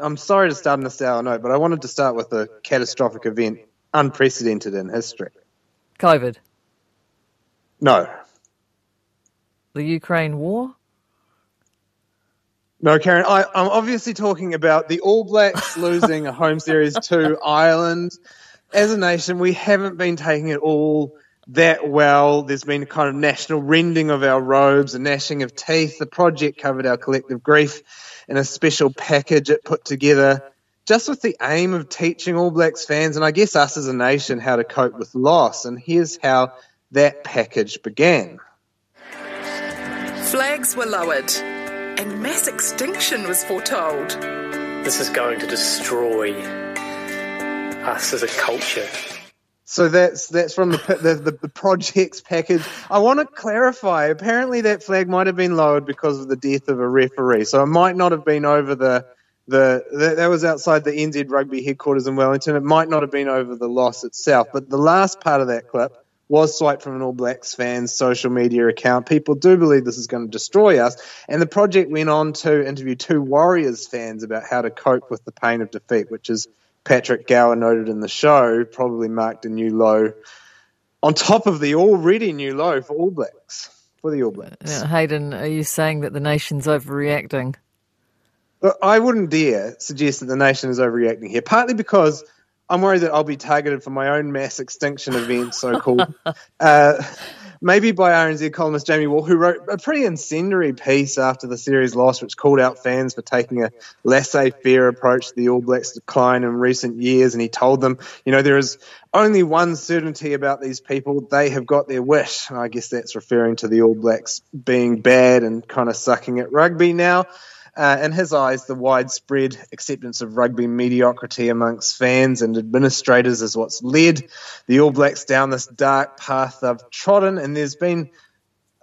I'm sorry to start on a sour note, but I wanted to start with a catastrophic event unprecedented in history. COVID. No. The Ukraine war? No, Karyn, I, am obviously talking about the All Blacks losing a home series to Ireland. As a nation, we haven't been taking it all that well. There's been a kind of national rending of our robes, a gnashing of teeth. The project covered our collective grief in a special package it put together just with the aim of teaching All Blacks fans and I guess us as a nation how to cope with loss. And here's how that package began. Flags were lowered and mass extinction was foretold. This is going to destroy us as a culture. So that's that's from the, the, the project's package. I want to clarify. Apparently, that flag might have been lowered because of the death of a referee. So it might not have been over the the, the that was outside the NZ Rugby headquarters in Wellington. It might not have been over the loss itself, but the last part of that clip was swiped from an All Blacks fan's social media account. People do believe this is going to destroy us, and the project went on to interview two Warriors fans about how to cope with the pain of defeat, which is Patrick Gower noted in the show, probably marked a new low on top of the already new low for All Blacks. For the All Blacks. Uh, Hayden, are you saying that the nation's overreacting? I wouldn't dare suggest that the nation is overreacting here, partly because I'm worried that I'll be targeted for my own mass extinction event, so called. uh, maybe by RNZ columnist Jamie Wall, who wrote a pretty incendiary piece after the series loss, which called out fans for taking a laissez faire approach to the All Blacks' decline in recent years. And he told them, you know, there is only one certainty about these people they have got their wish. I guess that's referring to the All Blacks being bad and kind of sucking at rugby now. Uh, in his eyes, the widespread acceptance of rugby mediocrity amongst fans and administrators is what's led the All Blacks down this dark path they've trodden. And there's been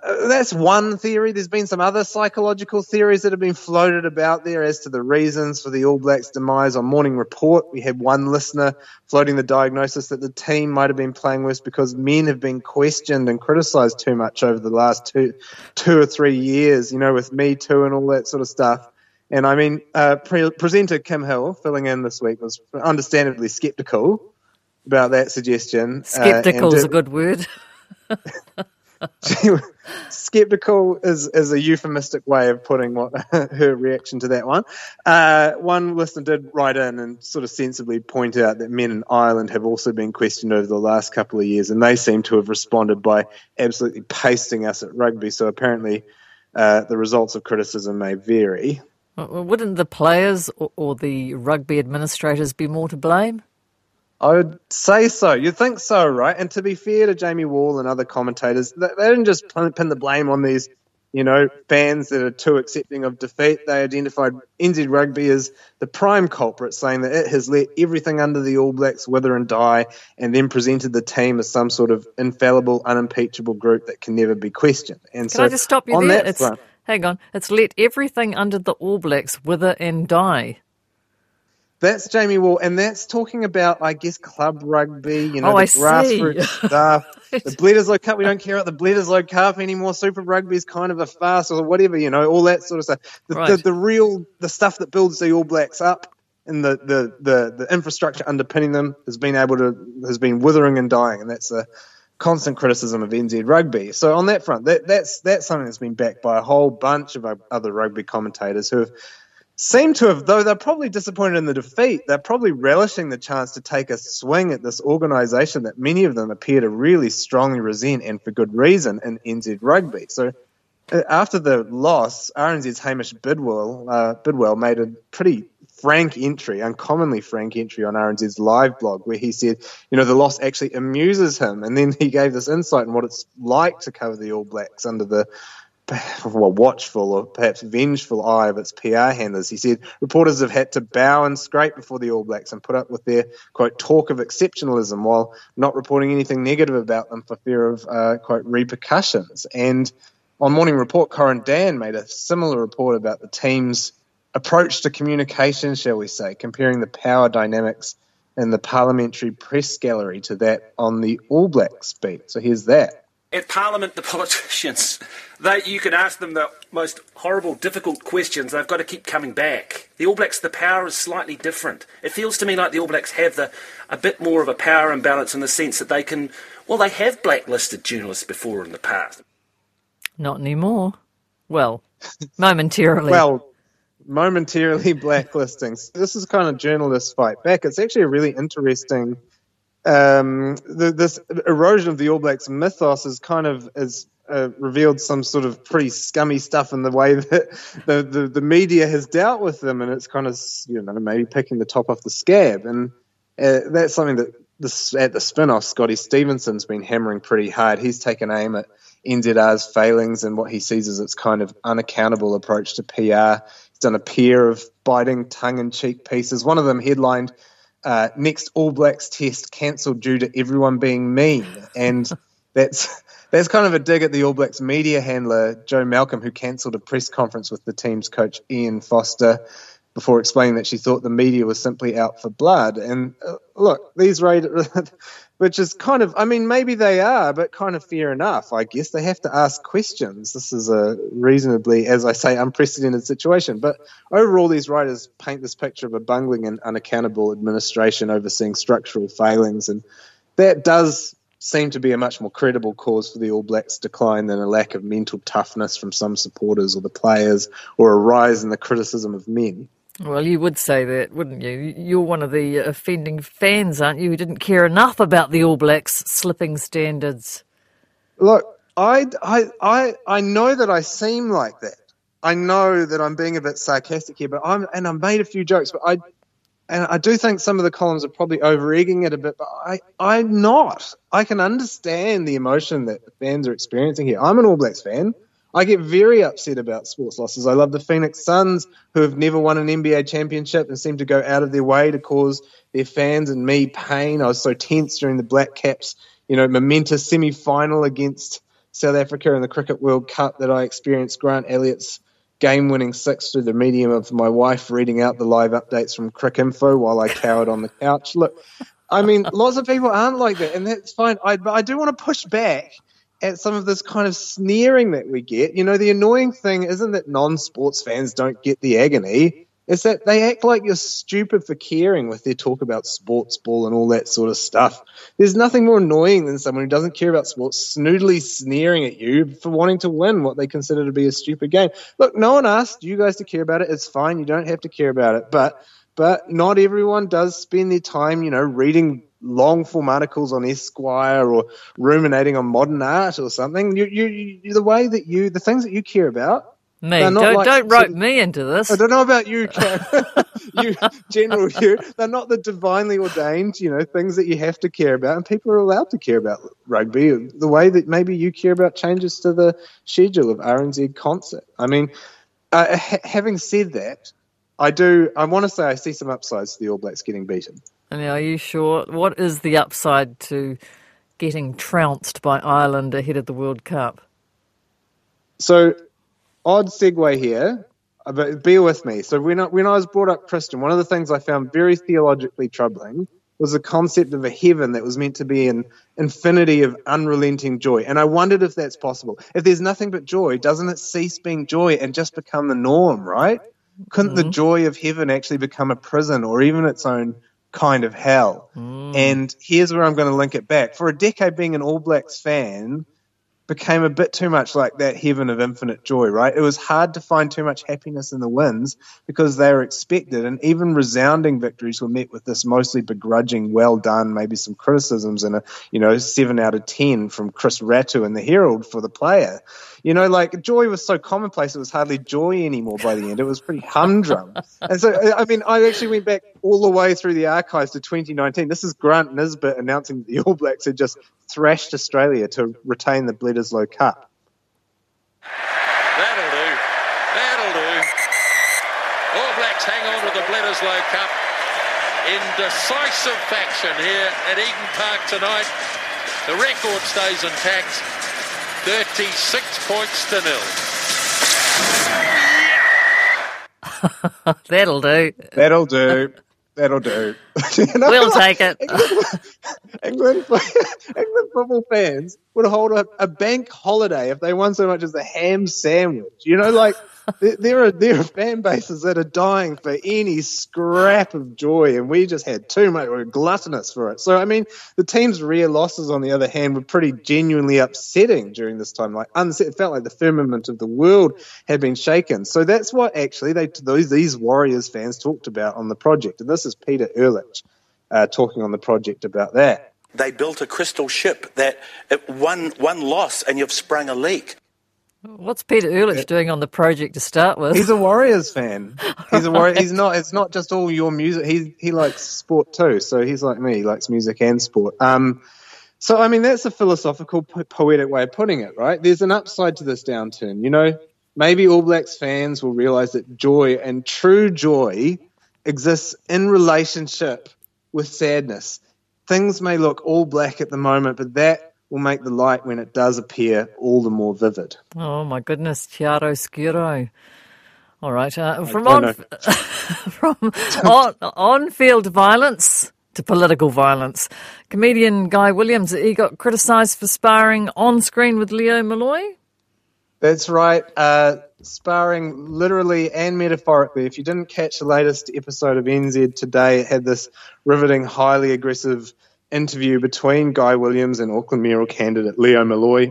that's one theory. There's been some other psychological theories that have been floated about there as to the reasons for the All Blacks' demise. On Morning Report, we had one listener floating the diagnosis that the team might have been playing worse because men have been questioned and criticised too much over the last two, two or three years. You know, with Me Too and all that sort of stuff. And I mean, uh, pre- presenter Kim Hill, filling in this week, was understandably sceptical about that suggestion. Skeptical uh, is a good word. skeptical is, is a euphemistic way of putting what her reaction to that one. Uh, one listener did write in and sort of sensibly point out that men in Ireland have also been questioned over the last couple of years, and they seem to have responded by absolutely pasting us at rugby. So apparently, uh, the results of criticism may vary. Wouldn't the players or the rugby administrators be more to blame? I would say so. You'd think so, right? And to be fair to Jamie Wall and other commentators, they, they didn't just pin the blame on these, you know, fans that are too accepting of defeat. They identified NZ Rugby as the prime culprit, saying that it has let everything under the All Blacks wither and die, and then presented the team as some sort of infallible, unimpeachable group that can never be questioned. And can so I just stop you there? It's, front, hang on, it's let everything under the All Blacks wither and die. That's Jamie Wall, and that's talking about, I guess, club rugby, you know, oh, the grassroots stuff. The Bledisloe Cup, we don't care about the Bledisloe Cup anymore. Super Rugby is kind of a farce or whatever, you know, all that sort of stuff. The, right. the, the real, the stuff that builds the All Blacks up and the, the, the, the infrastructure underpinning them has been able to, has been withering and dying, and that's a constant criticism of NZ Rugby. So on that front, that, that's, that's something that's been backed by a whole bunch of other rugby commentators who have seem to have, though they're probably disappointed in the defeat, they're probably relishing the chance to take a swing at this organisation that many of them appear to really strongly resent, and for good reason, in NZ Rugby. So uh, after the loss, RNZ's Hamish Bidwell, uh, Bidwell made a pretty frank entry, uncommonly frank entry on RNZ's live blog, where he said, you know, the loss actually amuses him. And then he gave this insight on what it's like to cover the All Blacks under the well, watchful or perhaps vengeful eye of its PR handlers. He said reporters have had to bow and scrape before the All Blacks and put up with their quote talk of exceptionalism while not reporting anything negative about them for fear of uh, quote repercussions. And on Morning Report, Corin Dann made a similar report about the team's approach to communication, shall we say, comparing the power dynamics in the parliamentary press gallery to that on the All Blacks beat. So here's that. At Parliament, the politicians, they, you can ask them the most horrible, difficult questions. They've got to keep coming back. The All Blacks, the power is slightly different. It feels to me like the All Blacks have the, a bit more of a power imbalance in the sense that they can, well, they have blacklisted journalists before in the past. Not anymore. Well, momentarily. well, momentarily blacklisting. This is kind of journalists fight back. It's actually a really interesting um, the, this erosion of the All Blacks mythos is kind of has uh, revealed some sort of pretty scummy stuff in the way that the, the, the, media has dealt with them, and it's kind of you know maybe picking the top off the scab, and uh, that's something that this, at the Spinoff, Scotty Stevenson's been hammering pretty hard. He's taken aim at NZR's failings and what he sees as its kind of unaccountable approach to PR. He's done a pair of biting tongue-in-cheek pieces. One of them headlined uh, next All Blacks test cancelled due to everyone being mean, and that's that's kind of a dig at the All Blacks media handler Jo Malcolm, who cancelled a press conference with the team's coach Ian Foster before explaining that she thought the media was simply out for blood. And uh, look, these Raiders, which is kind of, I mean, maybe they are, but kind of fair enough. I guess they have to ask questions. This is a reasonably, as I say, unprecedented situation. But overall, these writers paint this picture of a bungling and unaccountable administration overseeing structural failings. And that does seem to be a much more credible cause for the All Blacks' decline than a lack of mental toughness from some supporters or the players or a rise in the criticism of men. Well, you would say that, wouldn't you? You're one of the uh, offending fans, aren't you? Who didn't care enough about the All Blacks slipping standards. Look, I, I, I, I know that I seem like that. I know that I'm being a bit sarcastic here, but I'm and I made a few jokes, but I and I do think some of the columns are probably over egging it a bit, but I, I'm not. I can understand the emotion that the fans are experiencing here. I'm an All Blacks fan. I get very upset about sports losses. I love the Phoenix Suns, who have never won an NBA championship and seem to go out of their way to cause their fans and me pain. I was so tense during the Black Caps, you know, momentous semi-final against South Africa in the Cricket World Cup that I experienced Grant Elliott's game-winning six through the medium of my wife reading out the live updates from Cricinfo while I cowered on the couch. Look, I mean, lots of people aren't like that, and that's fine. I, but I do want to push back at some of this kind of sneering that we get. You know, the annoying thing isn't that non-sports fans don't get the agony. It's that they act like you're stupid for caring with their talk about sports ball and all that sort of stuff. There's nothing more annoying than someone who doesn't care about sports snoodily sneering at you for wanting to win what they consider to be a stupid game. Look, no one asked you guys to care about it. It's fine. You don't have to care about it. But but not everyone does spend their time, you know, reading long form articles on Esquire or ruminating on modern art or something. You, you, you, the way that you, the things that you care about. Me, don't, like, don't rope me into this. I don't know about you, you, general you. They're not the divinely ordained, you know, things that you have to care about, and people are allowed to care about rugby. The way that maybe you care about changes to the schedule of RNZ concert. I mean, uh, ha- having said that, I do. I want to say I see some upsides to the All Blacks getting beaten. And are you sure? What is the upside to getting trounced by Ireland ahead of the World Cup? So, odd segue here, uh, but bear with me. So, when I, when I was brought up Christian, one of the things I found very theologically troubling was the concept of a heaven that was meant to be an infinity of unrelenting joy. And I wondered if that's possible. If there's nothing but joy, doesn't it cease being joy and just become the norm, right? Couldn't mm-hmm. the joy of heaven actually become a prison or even its own kind of hell? Mm. And here's where I'm going to link it back. For a decade being an All Blacks fan, became a bit too much like that heaven of infinite joy, right? It was hard to find too much happiness in the wins because they were expected, and even resounding victories were met with this mostly begrudging, well done, maybe some criticisms and a you know seven out of ten from Chris Rattue and the Herald for the player. You know, like joy was so commonplace it was hardly joy anymore by the end. It was pretty humdrum. and so, I mean, I actually went back all the way through the archives to 2019. This is Grant Nisbet announcing that the All Blacks had just thrashed Australia to retain the Bledisloe Cup. That'll do. That'll do. All Blacks hang on to the Bledisloe Cup in decisive fashion here at Eden Park tonight. The record stays intact. 36 points to nil. That'll do. That'll do. That'll do. you know, we'll take it. England, England, football fans would hold a, a bank holiday if they won so much as a ham sandwich. You know, like there are there are fan bases that are dying for any scrap of joy, and we just had too much. We are gluttonous for it. So I mean, the team's rear losses, on the other hand, were pretty genuinely upsetting during this time. Like unset, it felt like the firmament of the world had been shaken. So that's what actually they those these Warriors fans talked about on the project, and this is Peter Urlich uh, talking on the project about that. They built a crystal ship that one one loss and you've sprung a leak. What's Peter Urlich doing on the project to start with? He's a Warriors fan. He's a Warrior. He's not. It's not just all your music. He he likes sport too. So he's like me. He likes music and sport. Um, so I mean that's a philosophical, poetic way of putting it, right? There's an upside to this downturn. You know, maybe All Blacks fans will realize that joy and true joy exists in relationship with sadness. Things may look all black at the moment, but that will make the light when it does appear all the more vivid. Oh my goodness, chiaroscuro. All right, uh, from on from on on field violence to political violence. Comedian Guy Williams he got criticised for sparring on screen with Leo Molloy. That's right. Uh, sparring literally and metaphorically. If you didn't catch the latest episode of NZ today, it had this riveting, highly aggressive interview between Guy Williams and Auckland mayoral candidate Leo Molloy,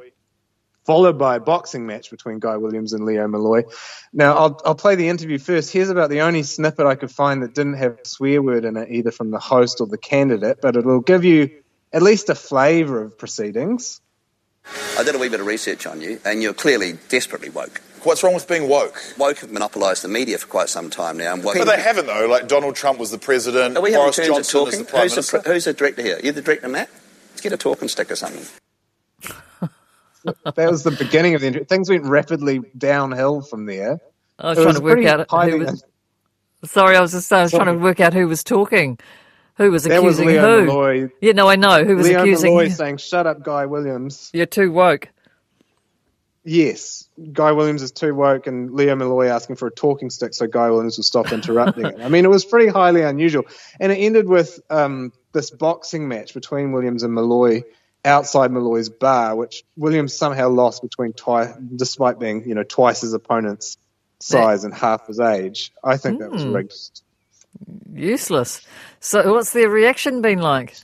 followed by a boxing match between Guy Williams and Leo Molloy. Now, I'll, I'll play the interview first. Here's about the only snippet I could find that didn't have a swear word in it, either from the host or the candidate, but it'll give you at least a flavour of proceedings. I did a wee bit of research on you, and you're clearly desperately woke. What's wrong with being woke? Woke have monopolised the media for quite some time now. And woke but they haven't, though. Like Donald Trump was the president, Are we Boris Johnson is the prime who's minister. The, who's the director here? You're the director, Matt? Let's get a talking stick or something. that was the beginning of the interview. Things went rapidly downhill from there. I was it trying was to work out who was. Sorry, I was just I was trying to work out who was talking. Who was accusing was who? Molloy. Yeah, no, I know who was Leo accusing. Molloy saying, "Shut up, Guy Williams." You're too woke. Yes, Guy Williams is too woke, and Leo Molloy asking for a talking stick so Guy Williams will stop interrupting it. I mean, it was pretty highly unusual, and it ended with um, this boxing match between Williams and Molloy outside Molloy's bar, which Williams somehow lost between twice, despite being you know twice his opponent's size and half his age. I think mm. that was hmm. rigged. Useless. So, what's their reaction been like?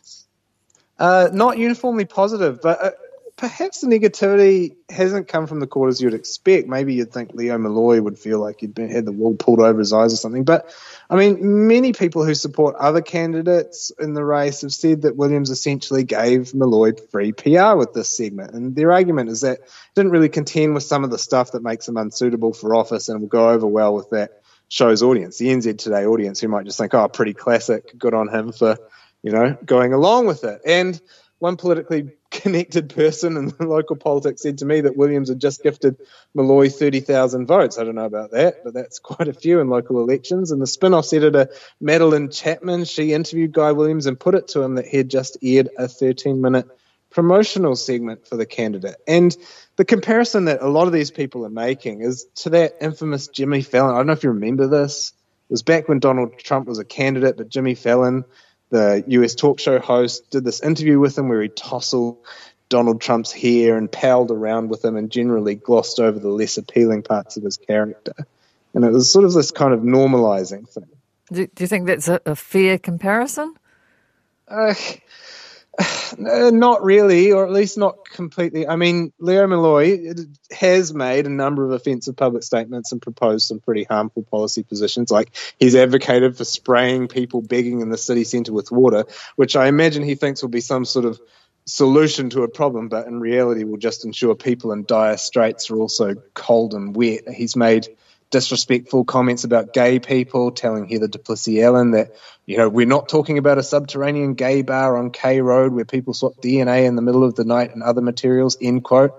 Uh, not uniformly positive, but uh, perhaps the negativity hasn't come from the quarters you'd expect. Maybe you'd think Leo Molloy would feel like he'd been, had the wool pulled over his eyes or something. But I mean, many people who support other candidates in the race have said that Williams essentially gave Molloy free PR with this segment. And their argument is that didn't really contend with some of the stuff that makes him unsuitable for office and will go over well with that show's audience, the NZ Today audience, who might just think, oh, pretty classic, good on him for, you know, going along with it. And one politically connected person in local politics said to me that Williams had just gifted Molloy 30,000 votes. I don't know about that, but that's quite a few in local elections. And the Spinoff editor, Madeleine Chapman, she interviewed Guy Williams and put it to him that he had just aired a 13 minute promotional segment for the candidate. And the comparison that a lot of these people are making is to that infamous Jimmy Fallon. I don't know if you remember this. It was back when Donald Trump was a candidate, but Jimmy Fallon the US talk show host, did this interview with him where he tousled Donald Trump's hair and palled around with him and generally glossed over the less appealing parts of his character. And it was sort of this kind of normalizing thing. Do, do you think that's a, a fair comparison? Uh, not really, or at least not completely. I mean, Leo Molloy has made a number of offensive public statements and proposed some pretty harmful policy positions. Like he's advocated for spraying people begging in the city centre with water, which I imagine he thinks will be some sort of solution to a problem, but in reality will just ensure people in dire straits are also cold and wet. He's made disrespectful comments about gay people, telling Heather du Plessis-Allen that, you know, we're not talking about a subterranean gay bar on K Road where people swap DNA in the middle of the night and other materials, end quote.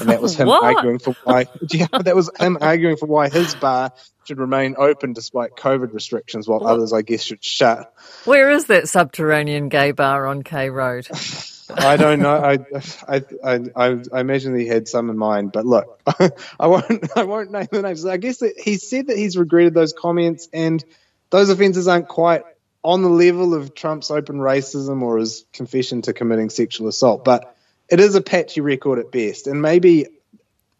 And that was him arguing for why, yeah, that was him arguing for why his bar should remain open despite COVID restrictions while what? others, I guess, should shut. Where is that subterranean gay bar on K Road? I don't know. I, I, I, I, imagine he had some in mind, but look, I won't, I won't name the names. I guess he said that he's regretted those comments, and those offences aren't quite on the level of Trump's open racism or his confession to committing sexual assault, but it is a patchy record at best. And maybe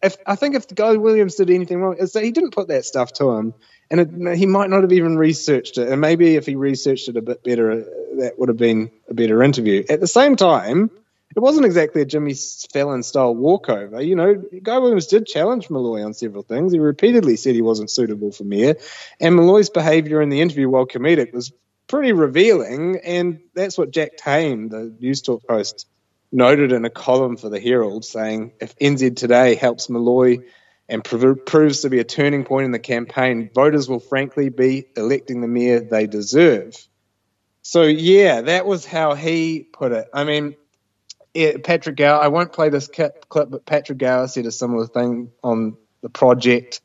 if I think if guy Williams did anything wrong, is that he didn't put that stuff to him, and it, he might not have even researched it. And maybe if he researched it a bit better, uh, that would have been a better interview. At the same time, it wasn't exactly a Jimmy Fallon style walkover. You know, Guy Williams did challenge Molloy on several things. He repeatedly said he wasn't suitable for mayor, and Molloy's behaviour in the interview, while comedic, was pretty revealing. And that's what Jack Tame, the News Talk host, noted in a column for the Herald, saying if NZ Today helps Molloy and prov- proves to be a turning point in the campaign, voters will frankly be electing the mayor they deserve. So yeah, that was how he put it. I mean, yeah, Patrick Gower. I won't play this clip, but Patrick Gower said a similar thing on the project,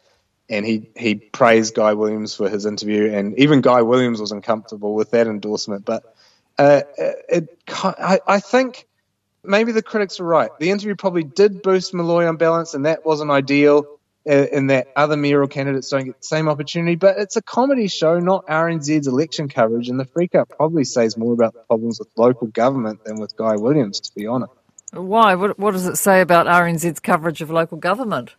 and he he praised Guy Williams for his interview, and even Guy Williams was uncomfortable with that endorsement. But uh, it, I, I think maybe the critics are right. The interview probably did boost Molloy on balance, and that wasn't ideal. In that other mayoral candidates don't get the same opportunity, but it's a comedy show, not RNZ's election coverage, and the freak out probably says more about the problems with local government than with Guy Williams, to be honest. Why? What, what does it say about RNZ's coverage of local government?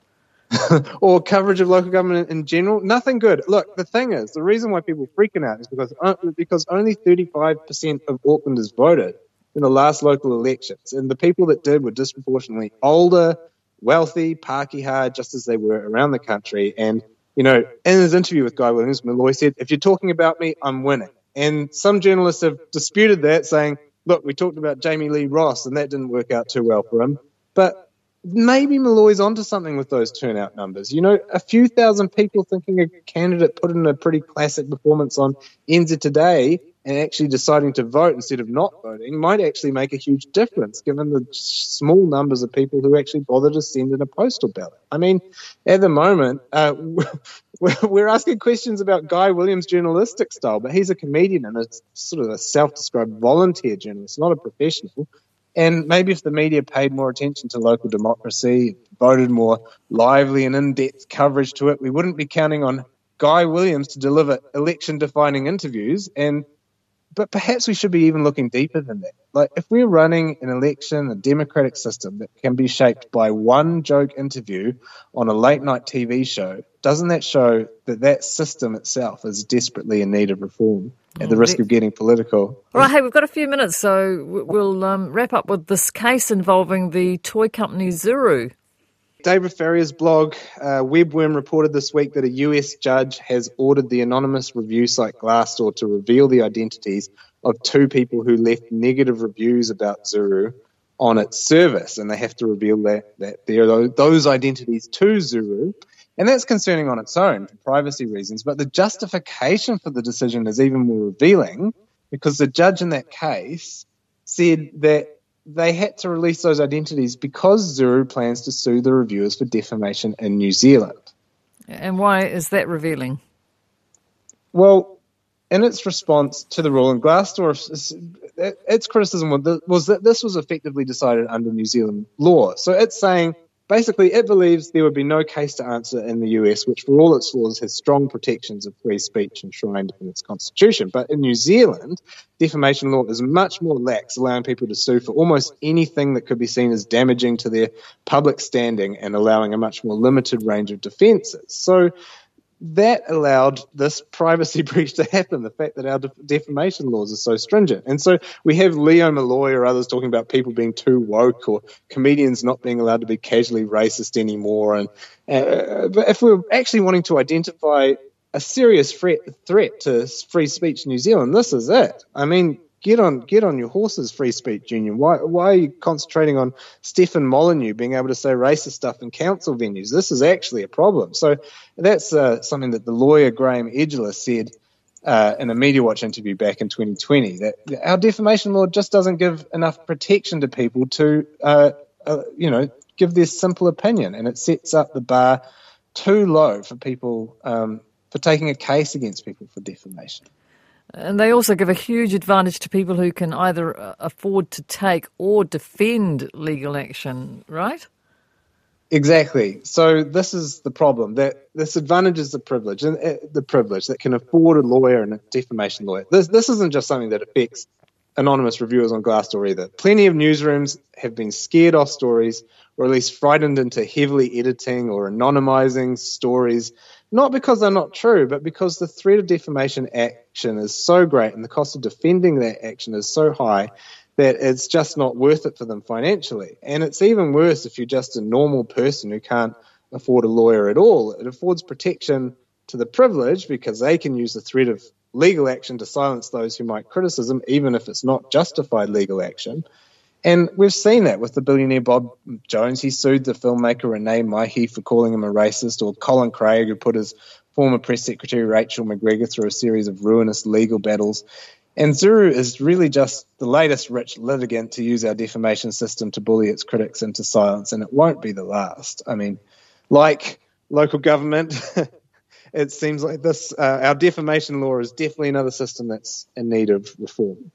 or coverage of local government in general, nothing good. Look, the thing is, the reason why people are freaking out is because uh, because only 35% of Aucklanders voted in the last local elections. And the people that did were disproportionately older, wealthy, Pākehā, just as they were around the country. And, you know, in his interview with Guy Williams, Molloy said, if you're talking about me, I'm winning. And some journalists have disputed that, saying, look, we talked about Jami-Lee Ross, and that didn't work out too well for him. But maybe Molloy's onto something with those turnout numbers. You know, a few thousand people thinking a candidate put in a pretty classic performance on NZ Today and actually deciding to vote instead of not voting might actually make a huge difference given the small numbers of people who actually bother to send in a postal ballot. I mean, at the moment, uh, we're asking questions about Guy Williams' journalistic style, but he's a comedian and a sort of a self described volunteer journalist, not a professional. And maybe if the media paid more attention to local democracy, voted more lively and in depth coverage to it, we wouldn't be counting on Guy Williams to deliver election defining interviews and but perhaps we should be even looking deeper than that. Like, if we're running an election, a democratic system that can be shaped by one joke interview on a late night TV show, doesn't that show that that system itself is desperately in need of reform at the risk of getting political? All right, hey, we've got a few minutes, so we'll um, wrap up with this case involving the toy company Zuru. David Farrier's blog, uh, Webworm, reported this week that a US judge has ordered the anonymous review site Glassdoor to reveal the identities of two people who left negative reviews about Zuru on its service, and they have to reveal that, that are those identities to Zuru. And that's concerning on its own for privacy reasons, but the justification for the decision is even more revealing because the judge in that case said that they had to release those identities because Zuru plans to sue the reviewers for defamation in New Zealand. And why is that revealing? Well, in its response to the rule, and Glassdoor, its criticism was that this was effectively decided under New Zealand law. So it's saying Basically, it believes there would be no case to answer in the US, which for all its flaws has strong protections of free speech enshrined in its constitution. But in New Zealand, defamation law is much more lax, allowing people to sue for almost anything that could be seen as damaging to their public standing and allowing a much more limited range of defences. So that allowed this privacy breach to happen, the fact that our def- defamation laws are so stringent. And so we have Leo Molloy or others talking about people being too woke or comedians not being allowed to be casually racist anymore. And uh, but if we're actually wanting to identify a serious threat, threat to free speech in New Zealand, this is it. I mean, get on get on your horses, free speech union. Why why are you concentrating on Stefan Molyneux being able to say racist stuff in council venues? This is actually a problem. So that's uh, something that the lawyer Graeme Edgeler said uh, in a Media Watch interview back in 2020 that our defamation law just doesn't give enough protection to people to uh, uh you know give their simple opinion, and it sets up the bar too low for people um, for taking a case against people for defamation. And they also give a huge advantage to people who can either uh, afford to take or defend legal action, right? Exactly. So this is the problem that this advantages the privilege and uh, the privilege that can afford a lawyer and a defamation lawyer. This this isn't just something that affects anonymous reviewers on Glassdoor either. Plenty of newsrooms have been scared off stories, or at least frightened into heavily editing or anonymizing stories, not because they're not true, but because the threat of defamation action is so great and the cost of defending that action is so high that it's just not worth it for them financially. And it's even worse if you're just a normal person who can't afford a lawyer at all. It affords protection to the privileged because they can use the threat of legal action to silence those who might criticism, even if it's not justified legal action. And we've seen that with the billionaire Bob Jones. He sued the filmmaker Renae Maihi for calling him a racist, or Colin Craig, who put his former press secretary Rachel MacGregor through a series of ruinous legal battles. And Zuru is really just the latest rich litigant to use our defamation system to bully its critics into silence, and it won't be the last. I mean, like local government, it seems like this uh, our defamation law is definitely another system that's in need of reform.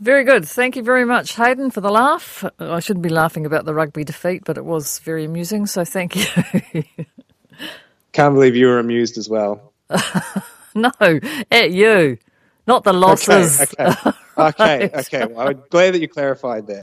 Very good. Thank you very much, Hayden, for the laugh. I shouldn't be laughing about the rugby defeat, but it was very amusing, so thank you. Can't believe you were amused as well. no, at you not the losses. Okay, okay, okay. okay. Well, I'm glad that you clarified that.